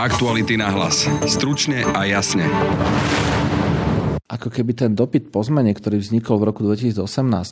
Aktuality na hlas. Stručne a jasne. Ako keby ten dopyt po zmene, ktorý vznikol v roku 2018,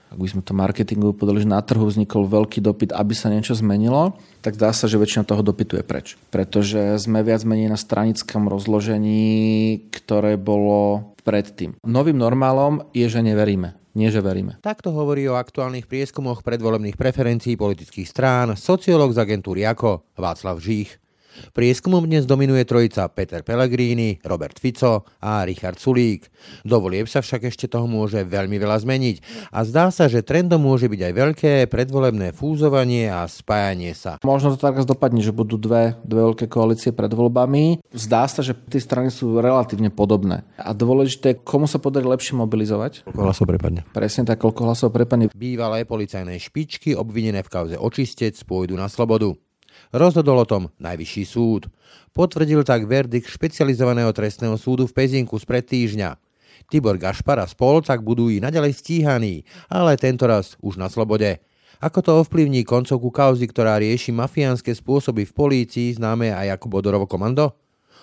ak by sme to marketingu podali, že na trhu vznikol veľký dopyt, aby sa niečo zmenilo, tak dá sa, že väčšina toho dopytu je preč. Pretože sme viac menej na stranickom rozložení, ktoré bolo predtým. Novým normálom je, že neveríme. Nie, že veríme. Takto hovorí o aktuálnych prieskumoch predvolebných preferencií politických strán sociológ z agentúry ako Václav Žích. Prieskumom dnes dominuje trojica Peter Pellegrini, Robert Fico a Richard Sulík. Do volieb sa však ešte toho môže veľmi veľa zmeniť a zdá sa, že trendom môže byť aj veľké predvolebné fúzovanie a spájanie sa. Možno to tak dopadne, že budú dve, dve veľké koalície pred voľbami. Zdá sa, že tie strany sú relatívne podobné. A dôležité, komu sa podarí lepšie mobilizovať. Koľko hlasov prepadne? Presne tak, koľko hlasov prepadne. Bývalé policajné špičky obvinené v kauze očistec pôjdu na slobodu. Rozhodol o tom Najvyšší súd. Potvrdil tak verdikt špecializovaného trestného súdu v Pezinku spred týždňa. Tibor Gašpar a spol tak budú i naďalej stíhaní, ale tentoraz už na slobode. Ako to ovplyvní koncovku kauzy, ktorá rieši mafiánske spôsoby v polícii, známe aj ako Bodorovo komando?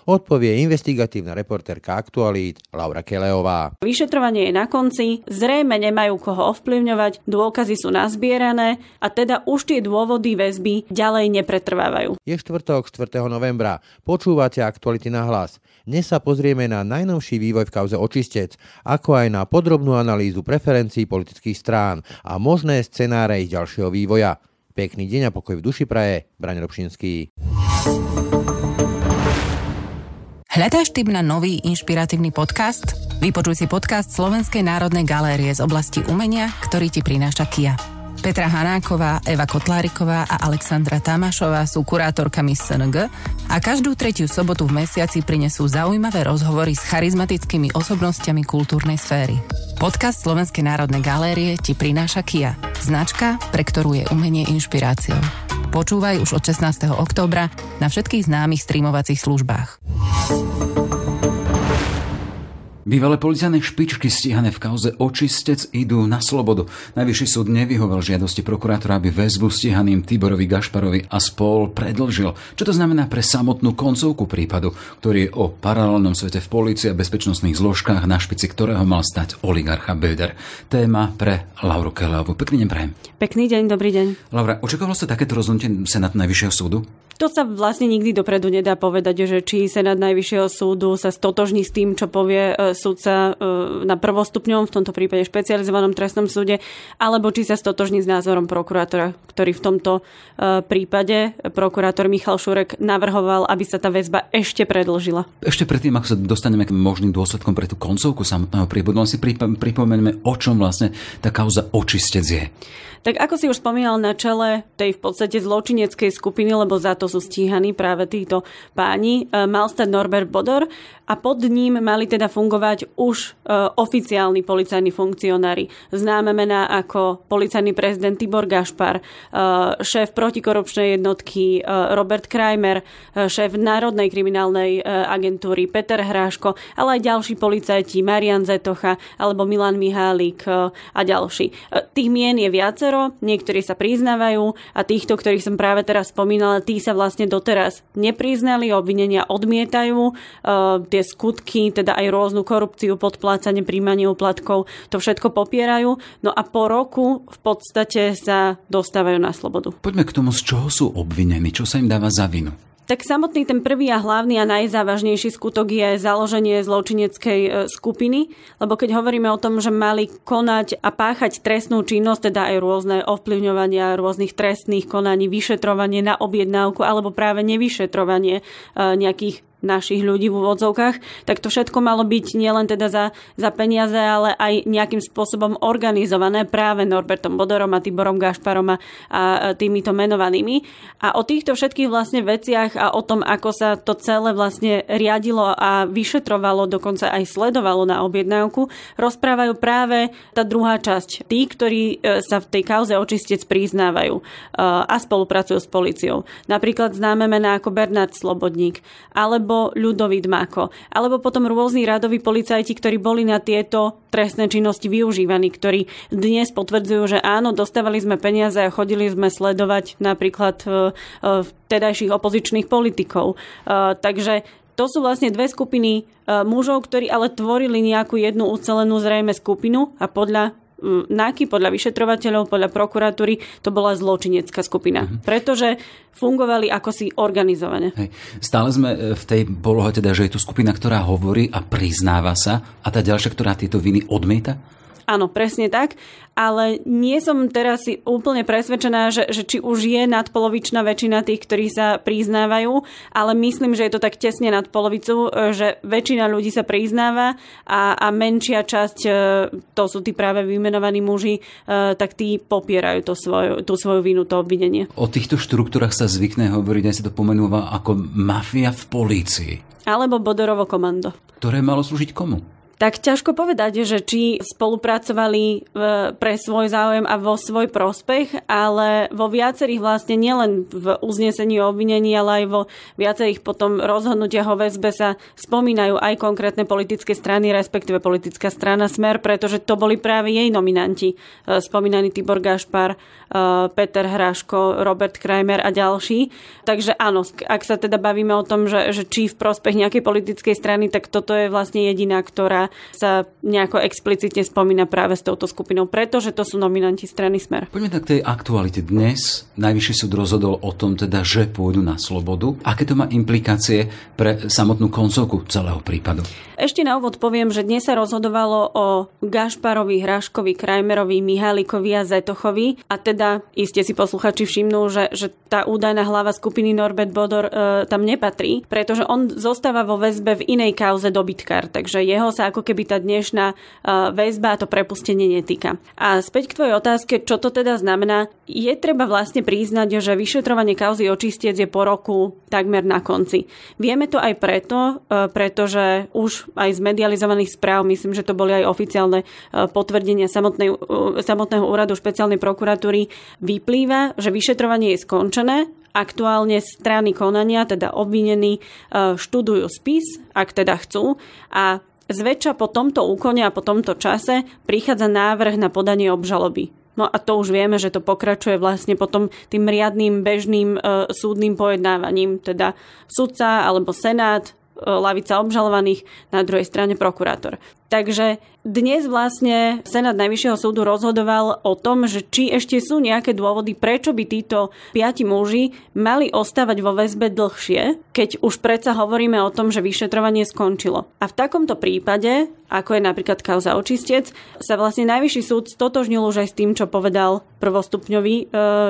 Odpovie investigatívna reportérka Aktualít Laura Keleová. Vyšetrovanie je na konci, zrejme nemajú koho ovplyvňovať, dôkazy sú nazbierané a teda už tie dôvody väzby ďalej nepretrvávajú. Je štvrtok 4. novembra. Počúvate Aktuality na hlas. Dnes sa pozrieme na najnovší vývoj v kauze očistec, ako aj na podrobnú analýzu preferencií politických strán a možné scenáre ich ďalšieho vývoja. Pekný deň a pokoj v duši praje, Braň Robšinský. Hľadáš tip na nový inšpiratívny podcast? Vypočuj si podcast Slovenskej národnej galérie z oblasti umenia, ktorý ti prináša Kia. Petra Hanáková, Eva Kotláriková a Alexandra Tamášová sú kurátorkami SNG a každú tretiu sobotu v mesiaci prinesú zaujímavé rozhovory s charizmatickými osobnostiami kultúrnej sféry. Podcast Slovenskej národnej galérie ti prináša Kia, značka, pre ktorú je umenie inšpiráciou. Počúvaj už od 16. októbra na všetkých známych streamovacích službách. Bývalé policajné špičky stíhané v kauze očistec idú na slobodu. Najvyšší súd nevyhovel žiadosti prokurátora, aby väzbu stíhaným Tiborovi Gašparovi a spol predlžil. Čo to znamená pre samotnú koncovku prípadu, ktorý je o paralelnom svete v polícii a bezpečnostných zložkách, na špici ktorého mal stať oligarcha Böder. Téma pre Lauru Keleovu. Pekný deň prajem. Pekný deň, dobrý deň. Laura, očakával ste takéto rozhodnutie Senát Najvyššieho súdu? To sa vlastne nikdy dopredu nedá povedať, že či Senát Najvyššieho súdu sa stotožní s tým, čo povie e, súdca e, na prvostupňom, v tomto prípade špecializovanom trestnom súde, alebo či sa stotožní s názorom prokurátora, ktorý v tomto e, prípade prokurátor Michal Šurek navrhoval, aby sa tá väzba ešte predlžila. Ešte predtým, ako sa dostaneme k možným dôsledkom pre tú koncovku samotného príbodu, si pripomeňme, o čom vlastne tá kauza očistec je. Tak ako si už spomínal na čele tej v podstate zločineckej skupiny, lebo za to sú stíhaní práve títo páni, e, mal stať Norbert Bodor a pod ním mali teda fungovať už e, oficiálni policajní funkcionári. Známe mená ako policajný prezident Tibor Gašpar, e, šéf protikorupčnej jednotky Robert Kramer, šéf Národnej kriminálnej agentúry Peter Hráško, ale aj ďalší policajti Marian Zetocha alebo Milan Mihálik a ďalší. Tých mien je viacero, niektorí sa priznávajú a týchto, ktorých som práve teraz spomínala, tí sa vlastne doteraz nepriznali, obvinenia odmietajú, uh, tie skutky, teda aj rôznu korupciu, podplácanie, príjmanie úplatkov, to všetko popierajú. No a po roku v podstate sa dostávajú na slobodu. Poďme k tomu, z čoho sú obvinení, čo sa im dáva za vinu. Tak samotný ten prvý a hlavný a najzávažnejší skutok je založenie zločineckej e, skupiny, lebo keď hovoríme o tom, že mali konať a páchať trestnú činnosť, teda aj rôzne ovplyvňovania rôznych trestných konaní, vyšetrovanie na objednávku alebo práve nevyšetrovanie e, nejakých našich ľudí v úvodzovkách, tak to všetko malo byť nielen teda za, za peniaze, ale aj nejakým spôsobom organizované práve Norbertom Bodorom a Tiborom Gašparom a, a týmito menovanými. A o týchto všetkých vlastne veciach a o tom, ako sa to celé vlastne riadilo a vyšetrovalo, dokonca aj sledovalo na objednávku, rozprávajú práve tá druhá časť. Tí, ktorí e, sa v tej kauze očistec priznávajú e, a spolupracujú s policiou. Napríklad známe mená ako Bernard Slobodník, alebo alebo Ľudovít Mako, alebo potom rôzni radoví policajti, ktorí boli na tieto trestné činnosti využívaní, ktorí dnes potvrdzujú, že áno, dostávali sme peniaze a chodili sme sledovať napríklad e, e, vtedajších opozičných politikov. E, takže to sú vlastne dve skupiny mužov, ktorí ale tvorili nejakú jednu ucelenú zrejme skupinu a podľa NAKY, podľa vyšetrovateľov, podľa prokuratúry, to bola zločinecká skupina. Uh-huh. Pretože fungovali ako si organizovane. Hej. Stále sme e, v tej polohe, teda, že je tu skupina, ktorá hovorí a priznáva sa a tá ďalšia, ktorá tieto viny odmieta? Áno, presne tak ale nie som teraz si úplne presvedčená, že, že či už je nadpolovičná väčšina tých, ktorí sa priznávajú, ale myslím, že je to tak tesne nad polovicu, že väčšina ľudí sa priznáva a, a menšia časť, e, to sú tí práve vymenovaní muži, e, tak tí popierajú to svoj, tú svoju vinu, to obvinenie. O týchto štruktúrach sa zvykne hovoriť, aj sa to pomenúva ako mafia v polícii. Alebo Bodorovo komando. Ktoré malo slúžiť komu? Tak ťažko povedať, že či spolupracovali e, pre svoj záujem a vo svoj prospech, ale vo viacerých vlastne nielen v uznesení o obvinení, ale aj vo viacerých potom rozhodnutiach o väzbe sa spomínajú aj konkrétne politické strany, respektíve politická strana Smer, pretože to boli práve jej nominanti. E, spomínaný Tibor Gašpar, e, Peter Hraško, Robert Kramer a ďalší. Takže áno, ak sa teda bavíme o tom, že, že či v prospech nejakej politickej strany, tak toto je vlastne jediná, ktorá sa nejako explicitne spomína práve s touto skupinou, pretože to sú nominanti strany Smer. Poďme tak k tej aktualite. Dnes Najvyšší súd rozhodol o tom teda, že pôjdu na slobodu. Aké to má implikácie pre samotnú koncovku celého prípadu? Ešte na úvod poviem, že dnes sa rozhodovalo o Gašparovi, Hraškovi, Krajmerovi, Mihálikovi a Zetochovi a teda iste si posluchači všimnú, že, že tá údajná hlava skupiny Norbert Bodor e, tam nepatrí, pretože on zostáva vo väzbe v inej kauze dobytkár, takže jeho sa ako keby tá dnešná e, väzba a to prepustenie netýka. A späť k tvojej otázke, čo to teda znamená, je treba vlastne priznať, že vyšetrovanie kauzy očistiec je po roku takmer na konci. Vieme to aj preto, e, pretože už aj z medializovaných správ, myslím, že to boli aj oficiálne e, potvrdenia samotnej, samotného úradu špeciálnej prokuratúry, vyplýva, že vyšetrovanie je skončené aktuálne strany konania, teda obvinení, študujú spis, ak teda chcú, a Zväčša po tomto úkone a po tomto čase prichádza návrh na podanie obžaloby. No a to už vieme, že to pokračuje vlastne potom tým riadným bežným e, súdnym pojednávaním, teda sudca alebo senát, lavica obžalovaných, na druhej strane prokurátor. Takže dnes vlastne Senát Najvyššieho súdu rozhodoval o tom, že či ešte sú nejaké dôvody, prečo by títo piati muži mali ostávať vo väzbe dlhšie, keď už predsa hovoríme o tom, že vyšetrovanie skončilo. A v takomto prípade, ako je napríklad kauza očistec, sa vlastne Najvyšší súd stotožnil už aj s tým, čo povedal prvostupňový e,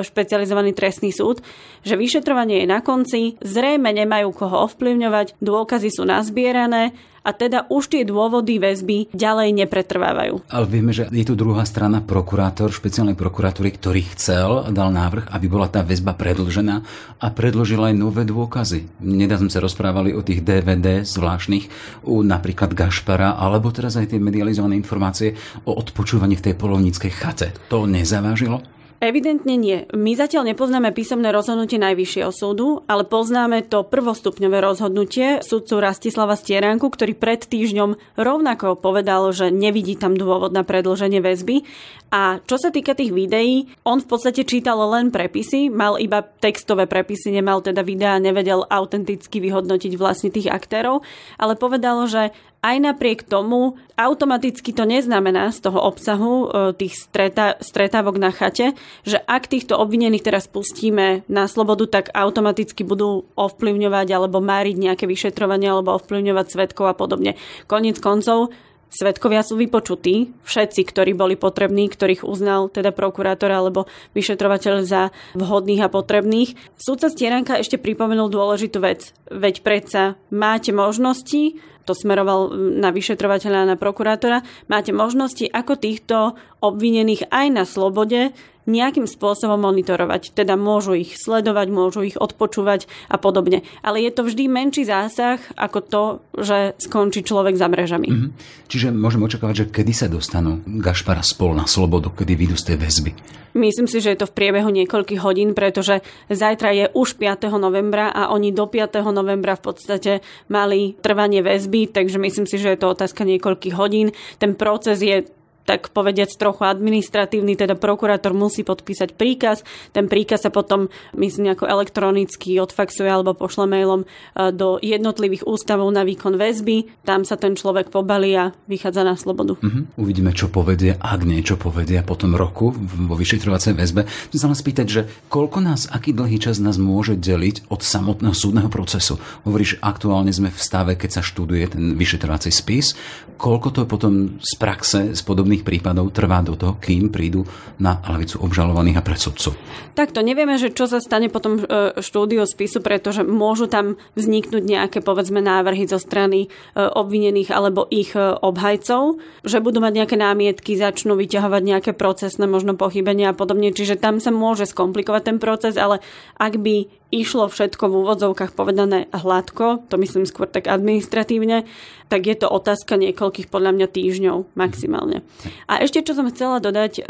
špecializovaný trestný súd, že vyšetrovanie je na konci, zrejme nemajú koho ovplyvňovať, dôkazy sú nazbierané a teda už tie dôvody väzby ďalej nepretrvávajú. Ale vieme, že je tu druhá strana, prokurátor špeciálnej prokuratúry, ktorý chcel, dal návrh, aby bola tá väzba predlžená a predložil aj nové dôkazy. Nedávno sa rozprávali o tých DVD zvláštnych u napríklad Gašpara, alebo teraz aj tie medializované informácie o odpočúvaní v tej polovníckej chate. To nezavážilo? Evidentne nie. My zatiaľ nepoznáme písomné rozhodnutie Najvyššieho súdu, ale poznáme to prvostupňové rozhodnutie sudcu Rastislava Stieránku, ktorý pred týždňom rovnako povedal, že nevidí tam dôvod na predlženie väzby. A čo sa týka tých videí, on v podstate čítal len prepisy, mal iba textové prepisy, nemal teda videá, nevedel autenticky vyhodnotiť vlastne tých aktérov, ale povedal, že aj napriek tomu automaticky to neznamená z toho obsahu e, tých streta, stretávok na chate, že ak týchto obvinených teraz pustíme na slobodu, tak automaticky budú ovplyvňovať alebo máriť nejaké vyšetrovanie alebo ovplyvňovať svetkov a podobne. Koniec koncov Svetkovia sú vypočutí, všetci, ktorí boli potrební, ktorých uznal teda prokurátor alebo vyšetrovateľ za vhodných a potrebných. Súdca Stieranka ešte pripomenul dôležitú vec. Veď predsa máte možnosti, to smeroval na vyšetrovateľa a na prokurátora, máte možnosti, ako týchto obvinených aj na slobode nejakým spôsobom monitorovať. Teda môžu ich sledovať, môžu ich odpočúvať a podobne. Ale je to vždy menší zásah ako to, že skončí človek za mrežami. Mm-hmm. Čiže môžeme očakávať, že kedy sa dostanú Gašpara spol na slobodu, kedy vyjdú z tej väzby? Myslím si, že je to v priebehu niekoľkých hodín, pretože zajtra je už 5. novembra a oni do 5. novembra v podstate mali trvanie väzby, takže myslím si, že je to otázka niekoľkých hodín. Ten proces je tak povediac trochu administratívny, teda prokurátor musí podpísať príkaz. Ten príkaz sa potom, myslím, ako elektronicky odfaxuje alebo pošle mailom e, do jednotlivých ústavov na výkon väzby. Tam sa ten človek pobalí a vychádza na slobodu. Uh-huh. Uvidíme, čo povedie, ak niečo povedia po tom roku vo vyšetrovacej väzbe. Chcem sa len spýtať, že koľko nás, aký dlhý čas nás môže deliť od samotného súdneho procesu? Hovoríš, aktuálne sme v stave, keď sa študuje ten vyšetrovací spis. Koľko to potom z praxe, z podobných podobných prípadov trvá do toho, kým prídu na lavicu obžalovaných a predsudcov. Takto nevieme, že čo sa stane potom e, štúdiu spisu, pretože môžu tam vzniknúť nejaké povedzme návrhy zo strany e, obvinených alebo ich e, obhajcov, že budú mať nejaké námietky, začnú vyťahovať nejaké procesné možno pochybenia a podobne, čiže tam sa môže skomplikovať ten proces, ale ak by išlo všetko v úvodzovkách povedané hladko, to myslím skôr tak administratívne, tak je to otázka niekoľkých podľa mňa týždňov maximálne. A ešte čo som chcela dodať, e,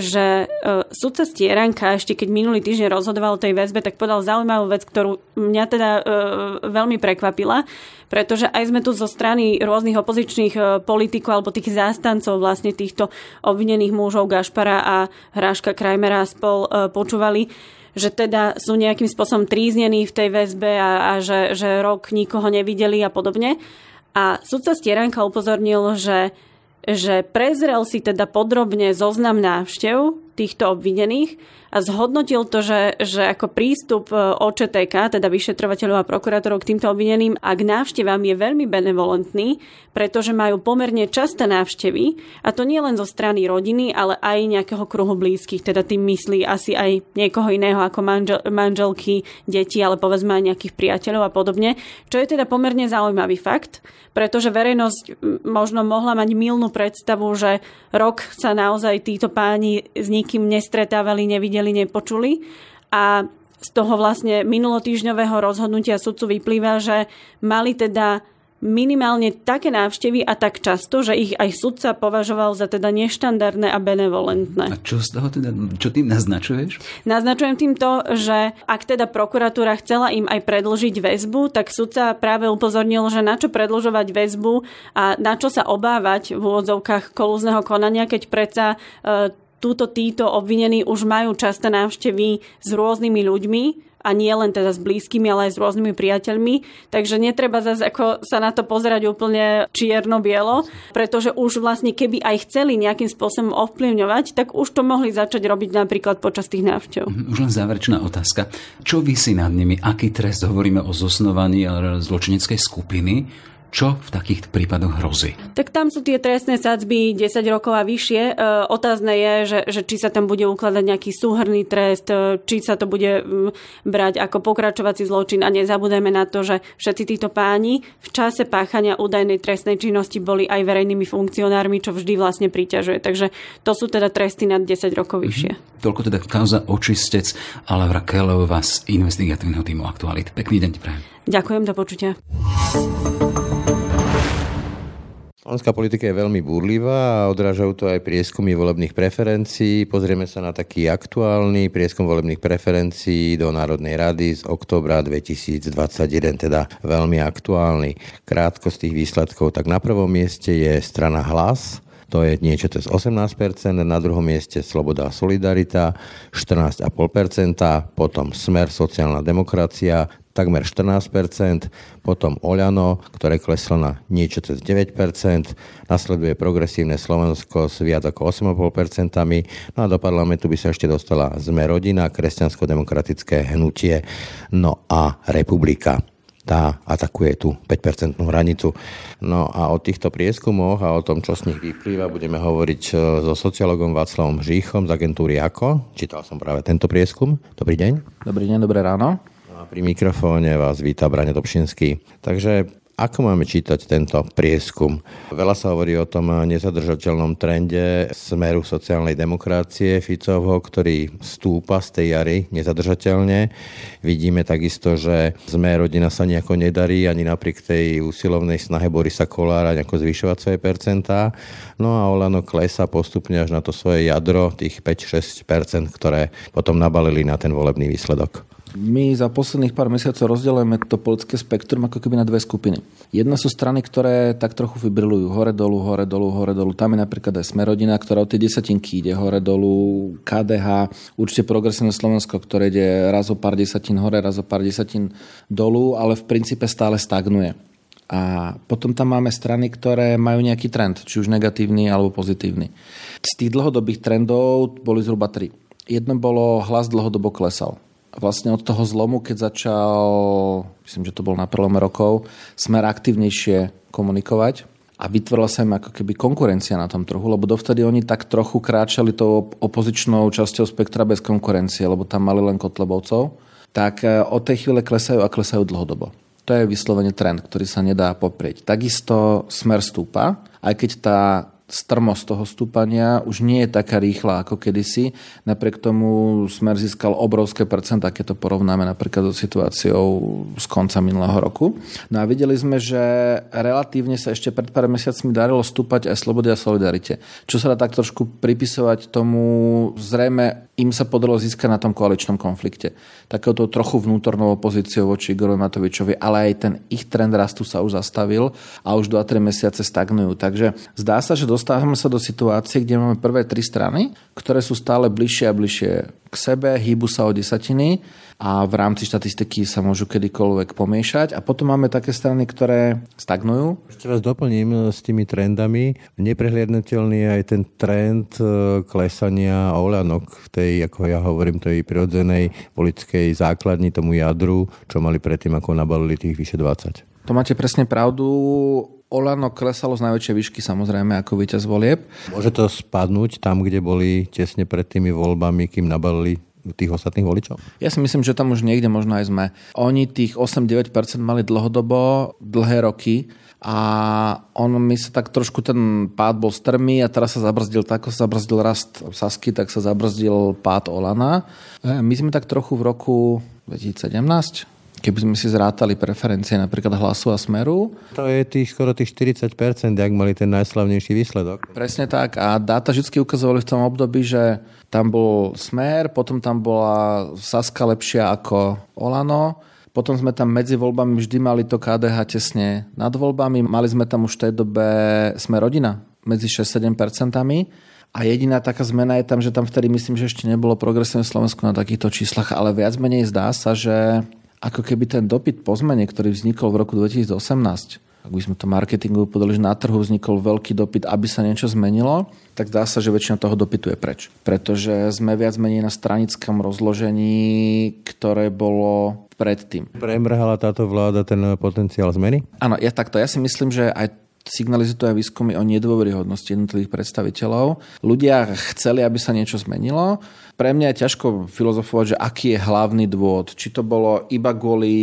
že e, sudca Stieranka ešte keď minulý týždeň rozhodoval o tej väzbe, tak podal zaujímavú vec, ktorú mňa teda e, veľmi prekvapila, pretože aj sme tu zo strany rôznych opozičných politikov alebo tých zástancov vlastne týchto obvinených mužov Gašpara a Hráška Krajmera spol počúvali, že teda sú nejakým spôsobom tríznení v tej väzbe a, a že, že rok nikoho nevideli a podobne. A sudca Stieranka upozornil, že, že prezrel si teda podrobne zoznam návštev týchto obvinených a zhodnotil to, že, že ako prístup e, OČTK, teda vyšetrovateľov a prokurátorov k týmto obvineným a k návštevám je veľmi benevolentný, pretože majú pomerne časté návštevy a to nie len zo strany rodiny, ale aj nejakého kruhu blízkych, teda tým myslí asi aj niekoho iného ako manžel, manželky, deti, ale povedzme aj nejakých priateľov a podobne, čo je teda pomerne zaujímavý fakt, pretože verejnosť možno mohla mať milnú predstavu, že rok sa naozaj títo páni s nikým nestretávali, nevideli nepočuli. A z toho vlastne minulotýžňového rozhodnutia sudcu vyplýva, že mali teda minimálne také návštevy a tak často, že ich aj sudca považoval za teda neštandardné a benevolentné. A čo z toho teda, čo tým naznačuješ? Naznačujem tým to, že ak teda prokuratúra chcela im aj predlžiť väzbu, tak sudca práve upozornil, že na čo predlžovať väzbu a na čo sa obávať v úvodzovkách kolúzneho konania, keď predsa e, túto títo obvinení už majú časté návštevy s rôznymi ľuďmi a nie len teda s blízkymi, ale aj s rôznymi priateľmi. Takže netreba zase ako sa na to pozerať úplne čierno-bielo, pretože už vlastne keby aj chceli nejakým spôsobom ovplyvňovať, tak už to mohli začať robiť napríklad počas tých návštev. Mhm, už len záverečná otázka. Čo vysí nad nimi? Aký trest hovoríme o zosnovaní zločineckej skupiny? Čo v takých prípadoch hrozí? Tak tam sú tie trestné sadzby 10 rokov a vyššie. E, otázne je, že, že či sa tam bude ukladať nejaký súhrný trest, e, či sa to bude brať ako pokračovací zločin a nezabudajme na to, že všetci títo páni v čase páchania údajnej trestnej činnosti boli aj verejnými funkcionármi, čo vždy vlastne priťažuje. Takže to sú teda tresty nad 10 rokov mhm. vyššie. Mm-hmm. Toľko teda kauza očistec Alevra Kelová z investigatívneho týmu Aktualit. Pekný deň prajem. Ďakujem, do počutia. Slovenská politika je veľmi búrlivá a odrážajú to aj prieskumy volebných preferencií. Pozrieme sa na taký aktuálny prieskum volebných preferencií do Národnej rady z oktobra 2021, teda veľmi aktuálny. Krátko z tých výsledkov, tak na prvom mieste je strana Hlas, to je niečo cez 18%, na druhom mieste Sloboda a Solidarita 14,5%, potom Smer, sociálna demokracia takmer 14%, potom Oľano, ktoré kleslo na niečo cez 9%, nasleduje progresívne Slovensko s viac ako 8,5%, no a do parlamentu by sa ešte dostala Sme rodina, kresťansko-demokratické hnutie, no a Republika tá atakuje tú 5% hranicu. No a o týchto prieskumoch a o tom, čo z nich vyplýva, budeme hovoriť e, so sociologom Václavom Žíchom z agentúry AKO. Čítal som práve tento prieskum. Dobrý deň. Dobrý deň, dobré ráno pri mikrofóne vás víta Brane Dobšinský. Takže Ako máme čítať tento prieskum? Veľa sa hovorí o tom nezadržateľnom trende smeru sociálnej demokracie Ficovho, ktorý stúpa z tej jary nezadržateľne. Vidíme takisto, že sme rodina sa nejako nedarí ani napriek tej úsilovnej snahe Borisa Kolára nejako zvyšovať svoje percentá. No a Olano klesa postupne až na to svoje jadro, tých 5-6%, ktoré potom nabalili na ten volebný výsledok. My za posledných pár mesiacov rozdeľujeme to politické spektrum ako keby na dve skupiny. Jedna sú strany, ktoré tak trochu vybrilujú hore dolu, hore dolu, hore dolu. Tam je napríklad aj Smerodina, ktorá od tej desatinky ide hore dolu, KDH, určite progresívne Slovensko, ktoré ide raz o pár desatín hore, raz o pár desatín dolu, ale v princípe stále stagnuje. A potom tam máme strany, ktoré majú nejaký trend, či už negatívny alebo pozitívny. Z tých dlhodobých trendov boli zhruba tri. Jedno bolo hlas dlhodobo klesal vlastne od toho zlomu, keď začal, myslím, že to bol na prelome rokov, smer aktívnejšie komunikovať a vytvorila sa im ako keby konkurencia na tom trhu, lebo dovtedy oni tak trochu kráčali tou opozičnou časťou spektra bez konkurencie, lebo tam mali len Kotlebovcov, tak e, od tej chvíle klesajú a klesajú dlhodobo. To je vyslovene trend, ktorý sa nedá poprieť. Takisto smer stúpa, aj keď tá strmosť toho stúpania už nie je taká rýchla ako kedysi. Napriek tomu Smer získal obrovské percentá, keď to porovnáme napríklad so situáciou z konca minulého roku. No a videli sme, že relatívne sa ešte pred pár mesiacmi darilo stúpať aj slobody a solidarite. Čo sa dá tak trošku pripisovať tomu zrejme im sa podarilo získať na tom koaličnom konflikte. Takouto trochu vnútornou opozíciou voči Igorovi Matovičovi, ale aj ten ich trend rastu sa už zastavil a už 2-3 mesiace stagnujú. Takže zdá sa, že dostávame sa do situácie, kde máme prvé tri strany, ktoré sú stále bližšie a bližšie k sebe, hýbu sa o desatiny a v rámci štatistiky sa môžu kedykoľvek pomiešať. A potom máme také strany, ktoré stagnujú. Ešte vás doplním s tými trendami. Neprehliadnutelný je aj ten trend e, klesania Oľanok tej, ako ja hovorím, tej prirodzenej politickej základni, tomu jadru, čo mali predtým, ako nabalili tých vyše 20. To máte presne pravdu. Olano klesalo z najväčšej výšky samozrejme ako víťaz volieb. Môže to spadnúť tam, kde boli tesne pred tými voľbami, kým nabalili tých ostatných voličov? Ja si myslím, že tam už niekde možno aj sme. Oni tých 8-9% mali dlhodobo, dlhé roky a on mi sa tak trošku ten pád bol strmý a teraz sa zabrzdil tak, ako sa zabrzdil rast Sasky, tak sa zabrzdil pád Olana. E, my sme tak trochu v roku 2017 keby sme si zrátali preferencie napríklad hlasu a smeru. To je tých skoro tých 40%, ak mali ten najslavnejší výsledok. Presne tak. A dáta vždy ukazovali v tom období, že tam bol smer, potom tam bola Saska lepšia ako Olano. Potom sme tam medzi voľbami vždy mali to KDH tesne nad voľbami. Mali sme tam už v tej dobe sme rodina medzi 6-7%. A jediná taká zmena je tam, že tam vtedy myslím, že ešte nebolo progresívne Slovensko na takýchto číslach, ale viac menej zdá sa, že ako keby ten dopyt po zmene, ktorý vznikol v roku 2018, ak by sme to marketingu podali, že na trhu vznikol veľký dopyt, aby sa niečo zmenilo, tak dá sa, že väčšina toho dopytu je preč. Pretože sme viac menej na stranickom rozložení, ktoré bolo predtým. Premrhala táto vláda ten potenciál zmeny? Áno, ja takto. Ja si myslím, že aj signalizujú to aj výskumy o nedôveryhodnosti jednotlivých predstaviteľov. Ľudia chceli, aby sa niečo zmenilo, pre mňa je ťažko filozofovať, že aký je hlavný dôvod. Či to bolo iba kvôli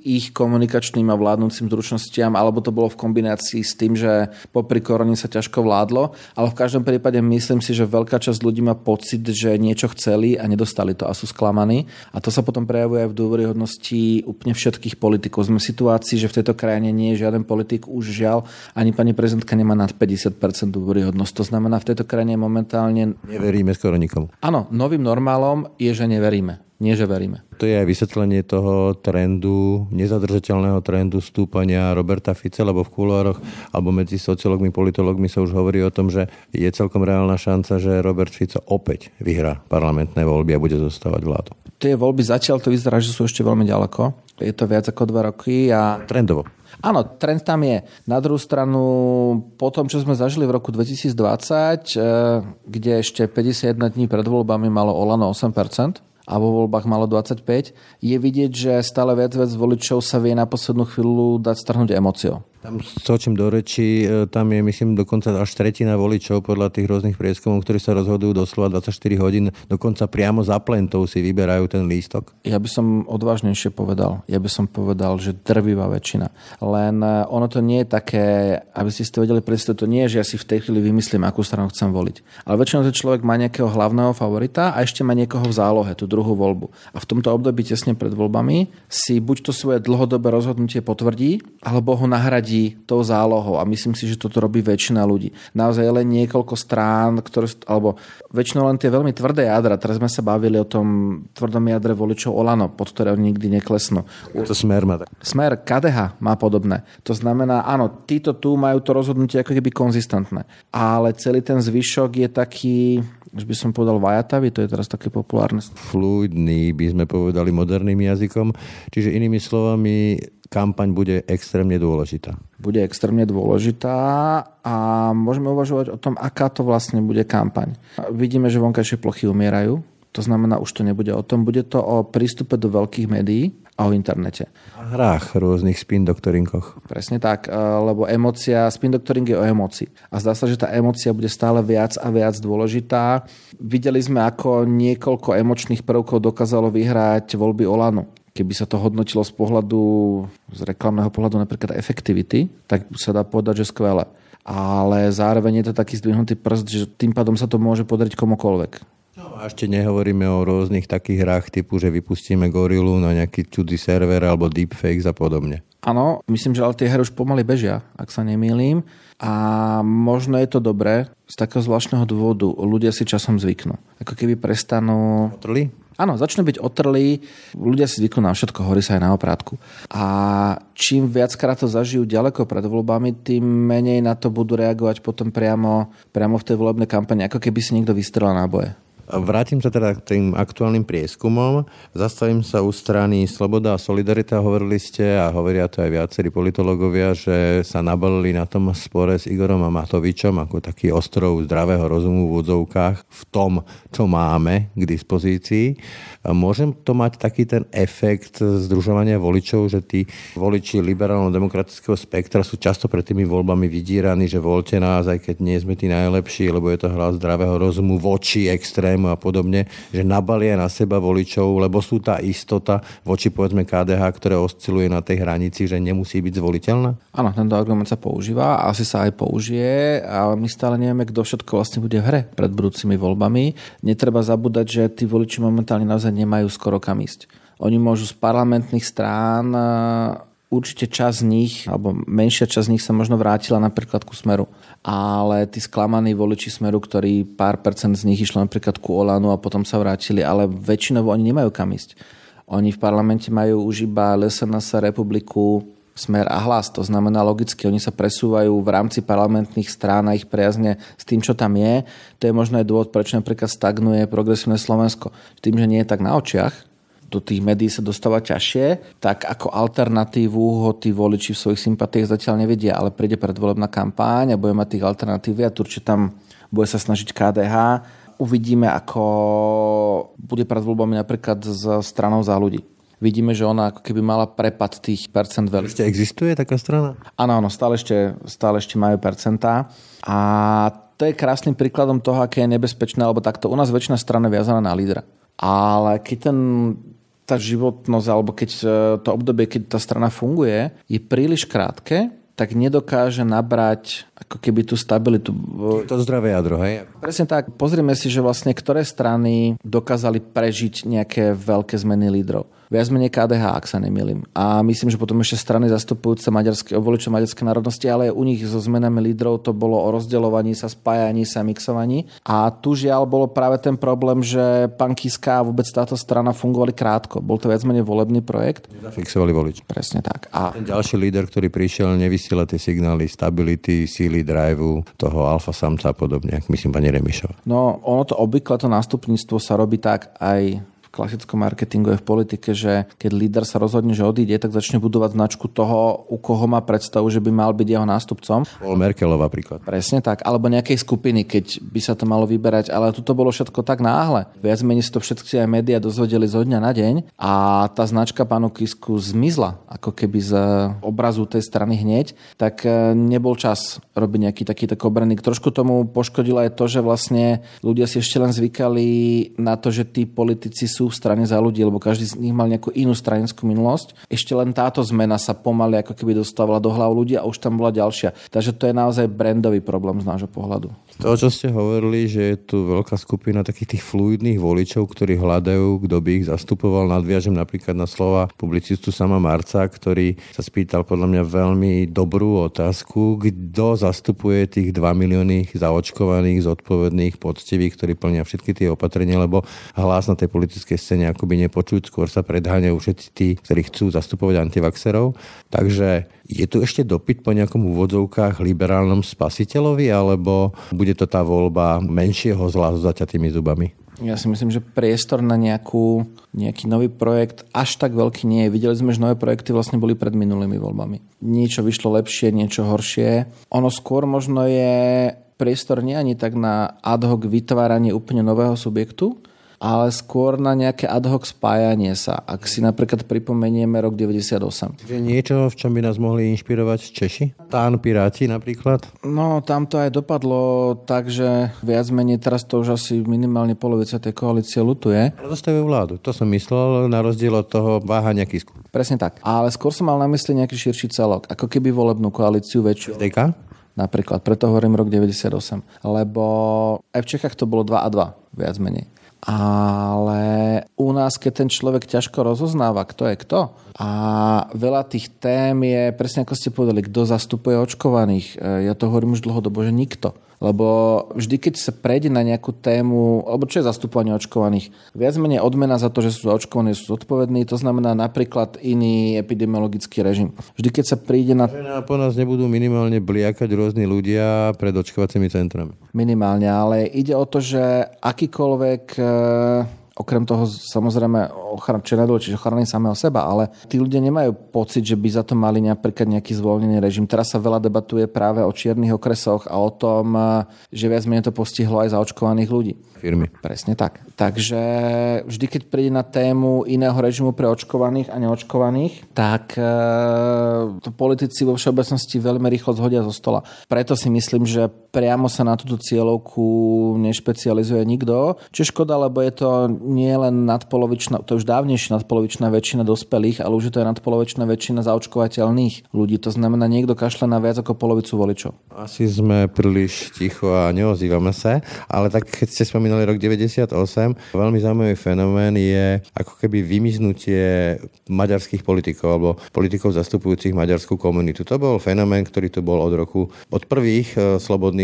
ich komunikačným a vládnúcim zručnostiam, alebo to bolo v kombinácii s tým, že popri korone sa ťažko vládlo. Ale v každom prípade myslím si, že veľká časť ľudí má pocit, že niečo chceli a nedostali to a sú sklamaní. A to sa potom prejavuje aj v dôveryhodnosti úplne všetkých politikov. Sme v situácii, že v tejto krajine nie je žiaden politik, už žiaľ, ani pani prezidentka nemá nad 50% dôveryhodnosť. To znamená, v tejto krajine momentálne... Neveríme skoro nikomu. Áno, no novým normálom je, že neveríme. Nie, že veríme. To je aj vysvetlenie toho trendu, nezadržateľného trendu stúpania Roberta Fice, lebo v kuloároch alebo medzi sociológmi, politológmi sa už hovorí o tom, že je celkom reálna šanca, že Robert Fico opäť vyhrá parlamentné voľby a bude zostávať vládu. Tie voľby zatiaľ to vyzerá, že sú ešte veľmi ďaleko. Je to viac ako dva roky a... Trendovo. Áno, trend tam je. Na druhú stranu, po tom, čo sme zažili v roku 2020, eh, kde ešte 51 dní pred voľbami malo Olano 8%, a vo voľbách malo 25, je vidieť, že stále viac viac voličov sa vie na poslednú chvíľu dať strhnúť emóciou. Tam skočím do reči, e, tam je myslím dokonca až tretina voličov podľa tých rôznych prieskumov, ktorí sa rozhodujú doslova 24 hodín, dokonca priamo za plentou si vyberajú ten lístok. Ja by som odvážnejšie povedal. Ja by som povedal, že drvivá väčšina. Len e, ono to nie je také, aby ste si to vedeli predstaviť, to nie je, že ja si v tej chvíli vymyslím, akú stranu chcem voliť. Ale väčšinou ten človek má nejakého hlavného favorita a ešte má niekoho v zálohe, tú druhú voľbu. A v tomto období tesne pred voľbami si buď to svoje dlhodobé rozhodnutie potvrdí, alebo ho nahradí ľudí tou zálohou a myslím si, že toto robí väčšina ľudí. Naozaj len niekoľko strán, ktoré, alebo väčšinou len tie veľmi tvrdé jadra. Teraz sme sa bavili o tom tvrdom jadre voličov Olano, pod ktoré nikdy neklesnú. To smer má tak. Smer KDH má podobné. To znamená, áno, títo tu majú to rozhodnutie ako keby konzistentné. Ale celý ten zvyšok je taký, už by som povedal vajatavý, to je teraz také populárne. Fluidný, by sme povedali moderným jazykom. Čiže inými slovami, kampaň bude extrémne dôležitá. Bude extrémne dôležitá a môžeme uvažovať o tom, aká to vlastne bude kampaň. Vidíme, že vonkajšie plochy umierajú, to znamená, už to nebude o tom, bude to o prístupe do veľkých médií a o internete. A hrách rôznych spin doktorinkoch. Presne tak, e, lebo emocia, spin doctoring je o emocii. A zdá sa, že tá emocia bude stále viac a viac dôležitá. Videli sme, ako niekoľko emočných prvkov dokázalo vyhrať voľby Olanu keby sa to hodnotilo z pohľadu, z reklamného pohľadu napríklad efektivity, tak sa dá povedať, že skvelé. Ale zároveň je to taký zdvihnutý prst, že tým pádom sa to môže podariť komukoľvek. No a ešte nehovoríme o rôznych takých hrách typu, že vypustíme gorilu na nejaký cudzí server alebo deepfakes a podobne. Áno, myslím, že ale tie hry už pomaly bežia, ak sa nemýlim. A možno je to dobré z takého zvláštneho dôvodu. Ľudia si časom zvyknú. Ako keby prestanú... Otrli? Áno, začnú byť otrlí, ľudia si zvyknú na všetko, horí sa aj na oprátku. A čím viackrát to zažijú ďaleko pred voľbami, tým menej na to budú reagovať potom priamo, priamo v tej volebnej kampani, ako keby si niekto vystrelal náboje. Vrátim sa teda k tým aktuálnym prieskumom. Zastavím sa u strany Sloboda a Solidarita. Hovorili ste, a hovoria to aj viacerí politológovia, že sa nabalili na tom spore s Igorom a Matovičom ako taký ostrov zdravého rozumu v údzovkách v tom, čo máme k dispozícii. Môžem to mať taký ten efekt združovania voličov, že tí voliči liberálno-demokratického spektra sú často pred tými voľbami vydíraní, že voľte nás, aj keď nie sme tí najlepší, lebo je to hlas zdravého rozumu voči extrém tému a podobne, že nabalia na seba voličov, lebo sú tá istota voči povedzme KDH, ktoré osciluje na tej hranici, že nemusí byť zvoliteľná? Áno, tento argument sa používa a asi sa aj použije, ale my stále nevieme, kto všetko vlastne bude v hre pred budúcimi voľbami. Netreba zabúdať, že tí voliči momentálne naozaj nemajú skoro kam ísť. Oni môžu z parlamentných strán určite časť z nich, alebo menšia časť z nich sa možno vrátila napríklad ku Smeru. Ale tí sklamaní voliči Smeru, ktorí pár percent z nich išlo napríklad ku Olanu a potom sa vrátili, ale väčšinovo oni nemajú kam ísť. Oni v parlamente majú už iba SNS, Republiku, Smer a hlas. To znamená logicky, oni sa presúvajú v rámci parlamentných strán a ich priazne s tým, čo tam je. To je možno aj dôvod, prečo napríklad stagnuje progresívne Slovensko. Tým, že nie je tak na očiach, do tých médií sa dostáva ťažšie, tak ako alternatívu ho tí voliči v svojich sympatiách zatiaľ nevedia, ale príde predvolebná kampáň a bude mať tých alternatív a určite tam bude sa snažiť KDH. Uvidíme, ako bude pred voľbami napríklad s stranou za ľudí. Vidíme, že ona ako keby mala prepad tých percent veľmi. Ešte existuje taká strana? Áno, áno, stále ešte, stále ešte majú percentá. A to je krásnym príkladom toho, aké je nebezpečné, lebo takto u nás väčšina strana je viazaná na lídra. Ale keď ten tá životnosť, alebo keď e, to obdobie, keď tá strana funguje, je príliš krátke, tak nedokáže nabrať ako keby tú stabilitu. To zdravé jadro, hej? Presne tak. Pozrime si, že vlastne ktoré strany dokázali prežiť nejaké veľké zmeny lídrov viac menej KDH, ak sa nemýlim. A myslím, že potom ešte strany zastupujúce maďarské, voličov maďarskej národnosti, ale u nich so zmenami lídrov to bolo o rozdeľovaní sa, spájaní sa, mixovaní. A tu žiaľ bolo práve ten problém, že pán Kiska a vôbec táto strana fungovali krátko. Bol to viac menej volebný projekt. Fixovali volič. Presne tak. A ten ďalší líder, ktorý prišiel, nevysiela tie signály stability, síly, driveu, toho alfa samca a podobne, ako myslím pani Remišova. No, ono to obvykle, to nástupníctvo sa robí tak aj klasickom marketingu je v politike, že keď líder sa rozhodne, že odíde, tak začne budovať značku toho, u koho má predstavu, že by mal byť jeho nástupcom. Bol Merkelová príklad. Presne tak, alebo nejakej skupiny, keď by sa to malo vyberať, ale tu to bolo všetko tak náhle. Viac menej si to všetci aj médiá dozvedeli zo dňa na deň a tá značka pánu Kisku zmizla, ako keby z obrazu tej strany hneď, tak e, nebol čas robiť nejaký takýto koberník. Trošku tomu poškodilo aj to, že vlastne ľudia si ešte len zvykali na to, že tí politici sú v strane za ľudí, lebo každý z nich mal nejakú inú stranickú minulosť. Ešte len táto zmena sa pomaly ako keby dostávala do hlav ľudí a už tam bola ďalšia. Takže to je naozaj brandový problém z nášho pohľadu. To, čo ste hovorili, že je tu veľká skupina takých tých fluidných voličov, ktorí hľadajú, kto by ich zastupoval. Nadviažem napríklad na slova publicistu sama Marca, ktorý sa spýtal podľa mňa veľmi dobrú otázku, kto zastupuje tých 2 milióny zaočkovaných, zodpovedných, poctivých, ktorí plnia všetky tie opatrenia, lebo hlas na tej politickej scéne akoby nepočuť, skôr sa predháňajú všetci tí, ktorí chcú zastupovať antivaxerov. Takže je tu ešte dopyt po nejakom úvodzovkách liberálnom spasiteľovi, alebo bude to tá voľba menšieho zla s zaťatými zubami? Ja si myslím, že priestor na nejakú, nejaký nový projekt až tak veľký nie je. Videli sme, že nové projekty vlastne boli pred minulými voľbami. Niečo vyšlo lepšie, niečo horšie. Ono skôr možno je priestor nie ani tak na ad hoc vytváranie úplne nového subjektu, ale skôr na nejaké ad hoc spájanie sa. Ak si napríklad pripomenieme rok 98. Čiže niečo, v čom by nás mohli inšpirovať Češi? Tán Piráti napríklad? No, tam to aj dopadlo tak, že viac menej teraz to už asi minimálne polovica tej koalície lutuje. Ale dostávajú vládu. To som myslel, na rozdiel od toho váhania Kisku. Presne tak. Ale skôr som mal na mysli nejaký širší celok. Ako keby volebnú koalíciu väčšiu. SDK? Napríklad, preto hovorím rok 98. Lebo aj v Čechách to bolo 2 a 2, viac menej ale u nás, keď ten človek ťažko rozoznáva, kto je kto, a veľa tých tém je, presne ako ste povedali, kto zastupuje očkovaných. Ja to hovorím už dlhodobo, že nikto. Lebo vždy, keď sa prejde na nejakú tému, alebo čo je zastupovanie očkovaných, viac menej odmena za to, že sú očkovaní, sú zodpovední, to znamená napríklad iný epidemiologický režim. Vždy, keď sa príde na... Po nás nebudú minimálne bliakať rôzni ľudia pred očkovacími centrami. Minimálne, ale ide o to, že akýkoľvek Okrem toho samozrejme ochrana, čo je čiže ochrany samého seba, ale tí ľudia nemajú pocit, že by za to mali napríklad nejaký zvolený režim. Teraz sa veľa debatuje práve o čiernych okresoch a o tom, že viac menej to postihlo aj zaočkovaných ľudí. Firmy. Presne tak. Takže vždy, keď príde na tému iného režimu pre očkovaných a neočkovaných, tak e, to politici vo všeobecnosti veľmi rýchlo zhodia zo stola. Preto si myslím, že priamo sa na túto cieľovku nešpecializuje nikto. Čo škoda, lebo je to nie len nadpolovičná, to už dávnejšie nadpolovičná väčšina dospelých, ale už je to aj nadpolovičná väčšina zaočkovateľných ľudí. To znamená, niekto kašle na viac ako polovicu voličov. Asi sme príliš ticho a neozývame sa, ale tak keď ste spomínali rok 98, veľmi zaujímavý fenomén je ako keby vymiznutie maďarských politikov alebo politikov zastupujúcich maďarskú komunitu. To bol fenomén, ktorý tu bol od roku, od prvých e,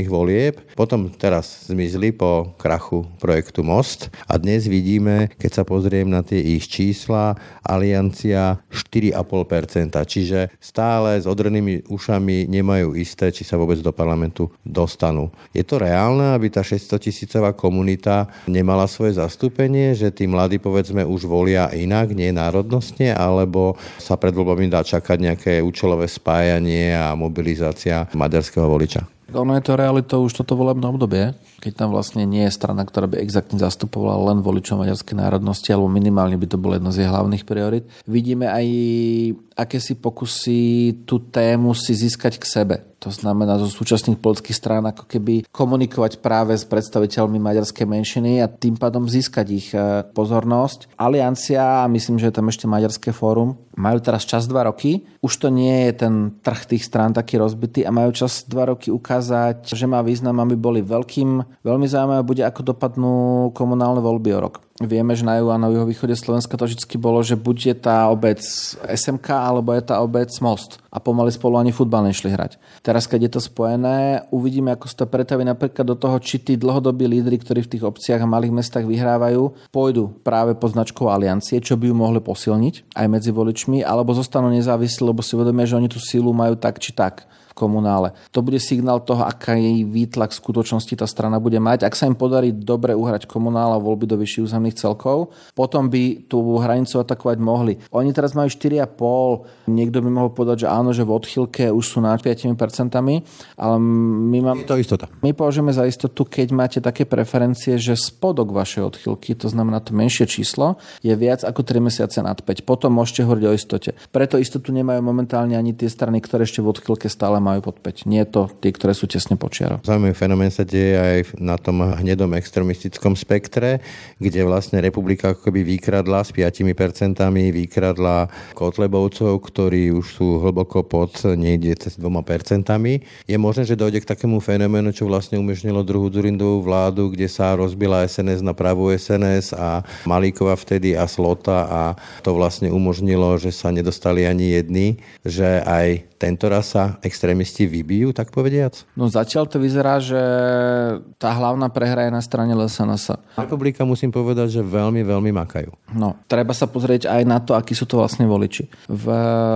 slobodných volieb, potom teraz zmizli po krachu projektu Most a dnes vidí vidíme, keď sa pozriem na tie ich čísla, aliancia 4,5%. Čiže stále s odrenými ušami nemajú isté, či sa vôbec do parlamentu dostanú. Je to reálne, aby tá 600 tisícová komunita nemala svoje zastúpenie, že tí mladí povedzme už volia inak, nie národnostne, alebo sa pred voľbami dá čakať nejaké účelové spájanie a mobilizácia maďarského voliča? Ono je to realitou už toto volebné obdobie, keď tam vlastne nie je strana, ktorá by exaktne zastupovala len voličov maďarskej národnosti, alebo minimálne by to bolo jedno z jej hlavných priorit. Vidíme aj akési pokusy tú tému si získať k sebe. To znamená zo súčasných politických strán ako keby komunikovať práve s predstaviteľmi maďarskej menšiny a tým pádom získať ich e, pozornosť. Aliancia, a myslím, že je tam ešte Maďarské fórum, majú teraz čas dva roky. Už to nie je ten trh tých strán taký rozbitý a majú čas dva roky ukázať, že má význam, aby boli veľkým. Veľmi zaujímavé bude, ako dopadnú komunálne voľby o rok. Vieme, že na juhu a na juhovýchode Slovenska to vždy bolo, že buď je tá obec SMK, alebo je tá obec Most. a pomaly spolu ani futbal nešli hrať. Teraz, keď je to spojené, uvidíme, ako sa to pretaví napríklad do toho, či tí dlhodobí lídry, ktorí v tých obciach a malých mestách vyhrávajú, pôjdu práve pod značkou aliancie, čo by ju mohli posilniť aj medzi voličmi, alebo zostanú nezávislí, lebo si uvedomia, že oni tú sílu majú tak či tak komunále. To bude signál toho, aká jej výtlak v skutočnosti tá strana bude mať. Ak sa im podarí dobre uhrať komunála voľby do vyšších územných celkov, potom by tú hranicu atakovať mohli. Oni teraz majú 4,5. Niekto by mohol povedať, že áno, že v odchylke už sú na 5%, ale my máme... Je to istota. My považujeme za istotu, keď máte také preferencie, že spodok vašej odchylky, to znamená to menšie číslo, je viac ako 3 mesiace nad 5. Potom môžete hovoriť o istote. Preto istotu nemajú momentálne ani tie strany, ktoré ešte v odchylke stále majú pod 5. Nie to tí, ktoré sú tesne počiarov. Zaujímavý fenomén sa deje aj na tom hnedom extremistickom spektre, kde vlastne republika ako vykradla s 5%, vykradla Kotlebovcov, ktorí už sú hlboko pod niekde cez 2%. Je možné, že dojde k takému fenoménu, čo vlastne umožnilo druhú Durindovú vládu, kde sa rozbila SNS na pravú SNS a Malíkova vtedy a Slota a to vlastne umožnilo, že sa nedostali ani jedni, že aj tento raz sa extrémisti vybijú, tak povediac? No zatiaľ to vyzerá, že tá hlavná prehra je na strane LSNS. Republika musím povedať, že veľmi, veľmi makajú. No, treba sa pozrieť aj na to, akí sú to vlastne voliči. V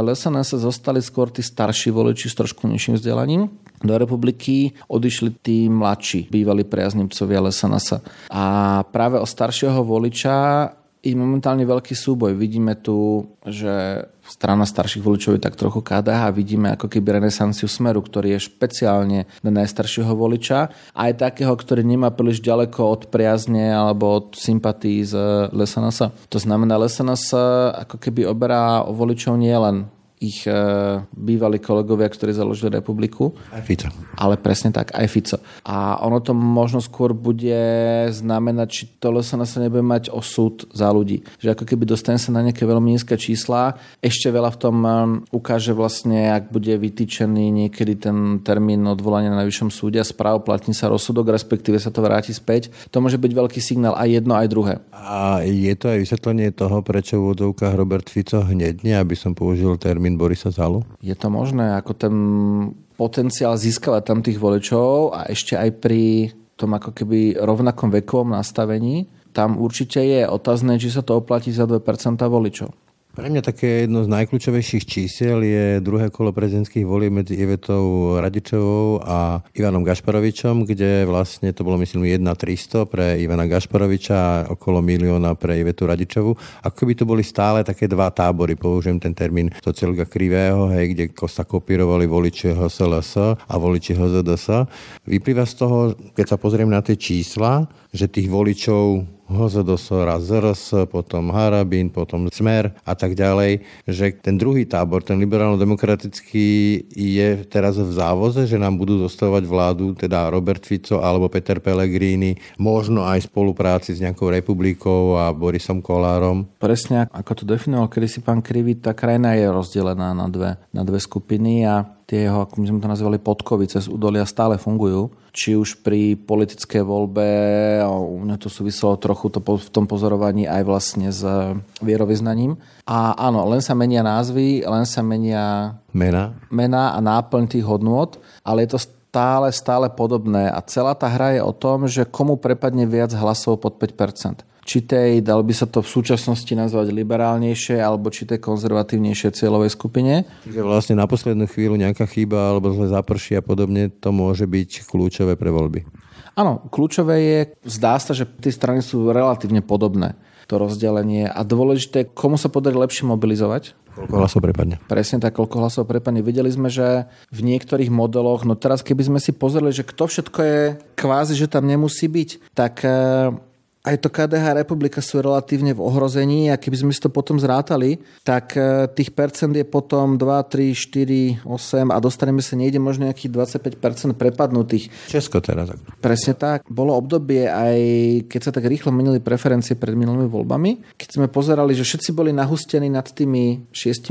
LSNS zostali skôr tí starší voliči s trošku nižším vzdelaním, do republiky odišli tí mladší, bývalí priaznivcovia LSNS. A práve o staršieho voliča je momentálne veľký súboj. Vidíme tu, že strana starších voličov je tak trochu KDH. Vidíme ako keby renesanciu Smeru, ktorý je špeciálne na najstaršieho voliča. Aj takého, ktorý nemá príliš ďaleko od priazne alebo od sympatí z LSNS. To znamená, LSNS ako keby oberá o voličov nielen ich e, bývalí kolegovia, ktorí založili republiku. Aj Fico. Ale presne tak, aj Fico. A ono to možno skôr bude znamenať, či to SNS nebude mať osud za ľudí. Že ako keby dostane sa na nejaké veľmi nízke čísla, ešte veľa v tom e, ukáže vlastne, ak bude vytýčený niekedy ten termín odvolania na najvyššom súde a platní sa rozsudok, respektíve sa to vráti späť. To môže byť veľký signál aj jedno, aj druhé. A je to aj vysvetlenie toho, prečo v úvodovkách Robert Fico hnedne, aby som použil termín Borisa Zalu? Je to možné, ako ten potenciál získavať tam tých voličov a ešte aj pri tom ako keby rovnakom vekovom nastavení, tam určite je otázne, či sa to oplatí za 2% voličov. Pre mňa také jedno z najkľúčovejších čísel je druhé kolo prezidentských volieb medzi Ivetou Radičovou a Ivanom Gašparovičom, kde vlastne to bolo myslím 1 300 pre Ivana Gašparoviča a okolo milióna pre Ivetu Radičovu. Ako by to boli stále také dva tábory, použijem ten termín sociologa krivého, hej, kde sa kopírovali voliči HSLS a voliči HZDS. Vyplýva z toho, keď sa pozriem na tie čísla, že tých voličov HZDS, ZRS, potom Harabín, potom Smer a tak ďalej, že ten druhý tábor, ten liberálno-demokratický je teraz v závoze, že nám budú zostávať vládu, teda Robert Fico alebo Peter Pellegrini, možno aj v spolupráci s nejakou republikou a Borisom Kolárom. Presne ako to definoval kedy si pán Krivý, tá krajina je rozdelená na dve, na dve skupiny a tie jeho, ako my sme to nazvali, podkovy cez údolia stále fungujú. Či už pri politickej voľbe, u mňa to súviselo trochu to v tom pozorovaní aj vlastne s vierovýznaním. A áno, len sa menia názvy, len sa menia mena, mena a náplň tých hodnôt, ale je to stále, stále podobné. A celá tá hra je o tom, že komu prepadne viac hlasov pod 5% či tej, dal by sa to v súčasnosti nazvať liberálnejšie, alebo či tej konzervatívnejšie cieľovej skupine. Čiže vlastne na poslednú chvíľu nejaká chyba alebo zle zaprší a podobne, to môže byť kľúčové pre voľby. Áno, kľúčové je, zdá sa, že tie strany sú relatívne podobné to rozdelenie a dôležité, komu sa podarí lepšie mobilizovať. Koľko hlasov prepadne. Presne tak, koľko hlasov prepadne. Videli sme, že v niektorých modeloch, no teraz keby sme si pozreli, že kto všetko je kvázi, že tam nemusí byť, tak eh, aj to KDH republika sú relatívne v ohrození a keby sme si to potom zrátali, tak e, tých percent je potom 2, 3, 4, 8 a dostaneme sa niekde možno nejakých 25% prepadnutých. Česko teraz. Presne tak. Bolo obdobie aj, keď sa tak rýchlo menili preferencie pred minulými voľbami, keď sme pozerali, že všetci boli nahustení nad tými 6%.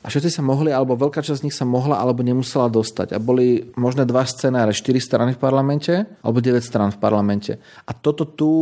A všetci sa mohli, alebo veľká časť z nich sa mohla alebo nemusela dostať. A boli možné dva scenáre, 4 strany v parlamente alebo 9 stran v parlamente. A toto tu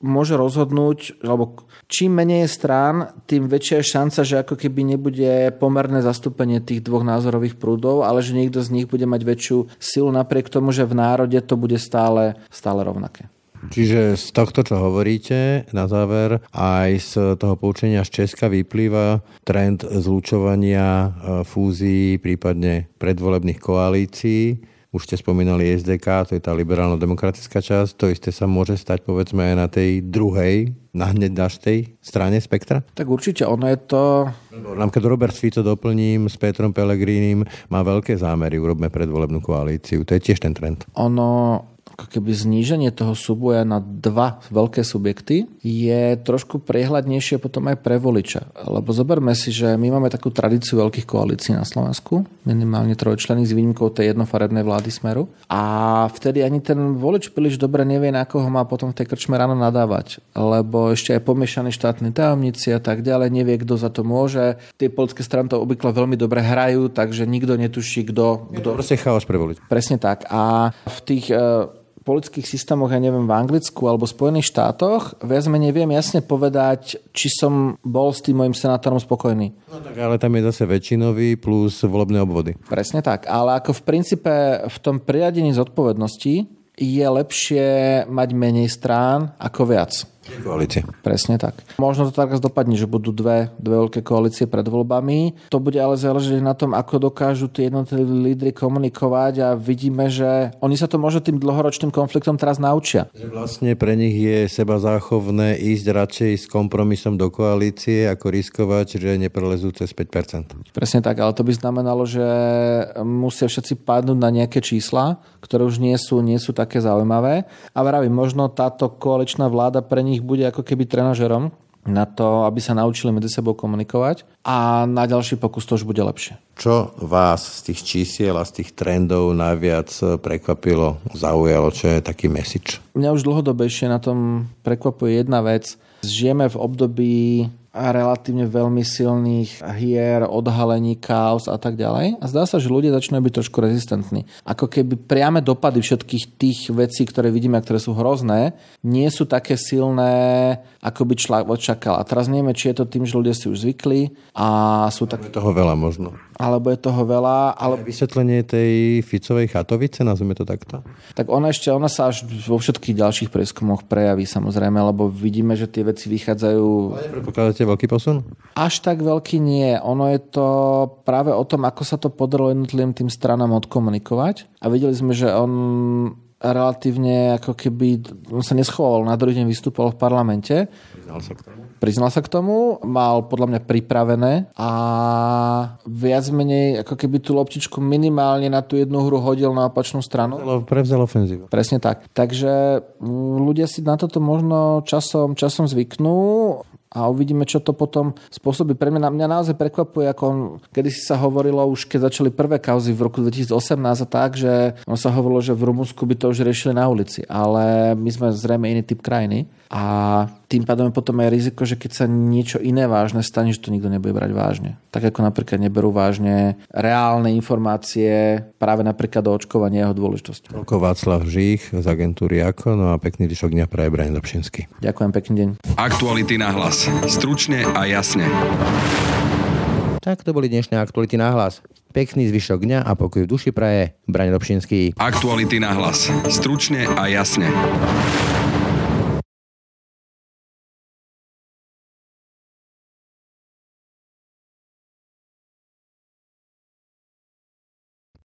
môže rozhodnúť, alebo čím menej je strán, tým väčšia je šanca, že ako keby nebude pomerné zastúpenie tých dvoch názorových prúdov, ale že niekto z nich bude mať väčšiu silu napriek tomu, že v národe to bude stále, stále rovnaké. Čiže z tohto, čo hovoríte, na záver, aj z toho poučenia z Česka vyplýva trend zlučovania, e, fúzií, prípadne predvolebných koalícií už ste spomínali SDK, to je tá liberálno-demokratická časť. To isté sa môže stať povedzme aj na tej druhej, na hneď tej strane spektra? Tak určite, ono je to... Napríklad Robert Fico doplním s Petrom Pelegrínim má veľké zámery, urobme predvolebnú koalíciu. To je tiež ten trend. Ono, ako keby zníženie toho súboja na dva veľké subjekty je trošku priehľadnejšie potom aj pre voliča. Lebo zoberme si, že my máme takú tradíciu veľkých koalícií na Slovensku, minimálne trojčlení s výnimkou tej jednofarebnej vlády Smeru. A vtedy ani ten volič príliš dobre nevie, na koho má potom v tej krčme ráno nadávať. Lebo ešte aj pomiešaní štátni tajomníci a tak ďalej, nevie, kto za to môže. Tie politické strany to obvykle veľmi dobre hrajú, takže nikto netuší, kto... kto... Je to proste chaos pre. Presne tak. A v tých eh, politických systémoch, ja neviem, v Anglicku alebo Spojených štátoch, viac menej viem jasne povedať, či som bol s tým mojim senátorom spokojný. No tak ale tam je zase väčšinový plus volebné obvody. Presne tak, ale ako v princípe v tom priadení zodpovednosti je lepšie mať menej strán ako viac. Koalície. Presne tak. Možno to tak dopadne, že budú dve, dve veľké koalície pred voľbami. To bude ale záležiť na tom, ako dokážu tie jednotliví lídry komunikovať a vidíme, že oni sa to možno tým dlhoročným konfliktom teraz naučia. Vlastne pre nich je seba záchovné ísť radšej s kompromisom do koalície, ako riskovať, že neprelezú cez 5%. Presne tak, ale to by znamenalo, že musia všetci padnúť na nejaké čísla, ktoré už nie sú, nie sú také zaujímavé. A vravím, možno táto koaličná vláda pre nich bude ako keby trenažerom na to, aby sa naučili medzi sebou komunikovať a na ďalší pokus to už bude lepšie. Čo vás z tých čísiel a z tých trendov najviac prekvapilo, zaujalo, čo je taký message? Mňa už dlhodobejšie na tom prekvapuje jedna vec. Žijeme v období relatívne veľmi silných hier, odhalení, chaos a tak ďalej. A zdá sa, že ľudia začnú byť trošku rezistentní. Ako keby priame dopady všetkých tých vecí, ktoré vidíme a ktoré sú hrozné, nie sú také silné, ako by človek očakal. A teraz nevieme, či je to tým, že ľudia si už zvykli a sú tak... Toho veľa možno. Alebo je toho veľa. Ale... Vysvetlenie tej Ficovej chatovice, nazvime to takto? Tak ona ešte, ona sa až vo všetkých ďalších prieskumoch prejaví samozrejme, lebo vidíme, že tie veci vychádzajú... Ale veľký posun? Až tak veľký nie. Ono je to práve o tom, ako sa to podarilo jednotlivým tým stranám odkomunikovať. A videli sme, že on relatívne ako keby, on sa neschoval, na druhý deň vystupoval v parlamente. Priznal sa k tomu? Priznal sa k tomu, mal podľa mňa pripravené a viac menej ako keby tú loptičku minimálne na tú jednu hru hodil na opačnú stranu. Prevzal ofenzívu. Presne tak. Takže mm, ľudia si na toto možno časom, časom zvyknú a uvidíme, čo to potom spôsobí. Pre mňa, mňa naozaj prekvapuje, ako on, kedy si sa hovorilo už, keď začali prvé kauzy v roku 2018 a tak, že on sa hovorilo, že v Rumunsku by to už riešili na ulici, ale my sme zrejme iný typ krajiny a tým pádom je potom aj riziko, že keď sa niečo iné vážne stane, že to nikto nebude brať vážne. Tak ako napríklad neberú vážne reálne informácie práve napríklad do očkovania jeho dôležitosti. Toľko Václav Žích z agentúry AKO, no a pekný zvyšok dňa pre Brian Dobšinský. Ďakujem, pekný deň. Aktuality na hlas. Stručne a jasne. Tak to boli dnešné aktuality na hlas. Pekný zvyšok dňa a pokoj v duši praje Braň Dobšinský. Aktuality na hlas. Stručne a jasne.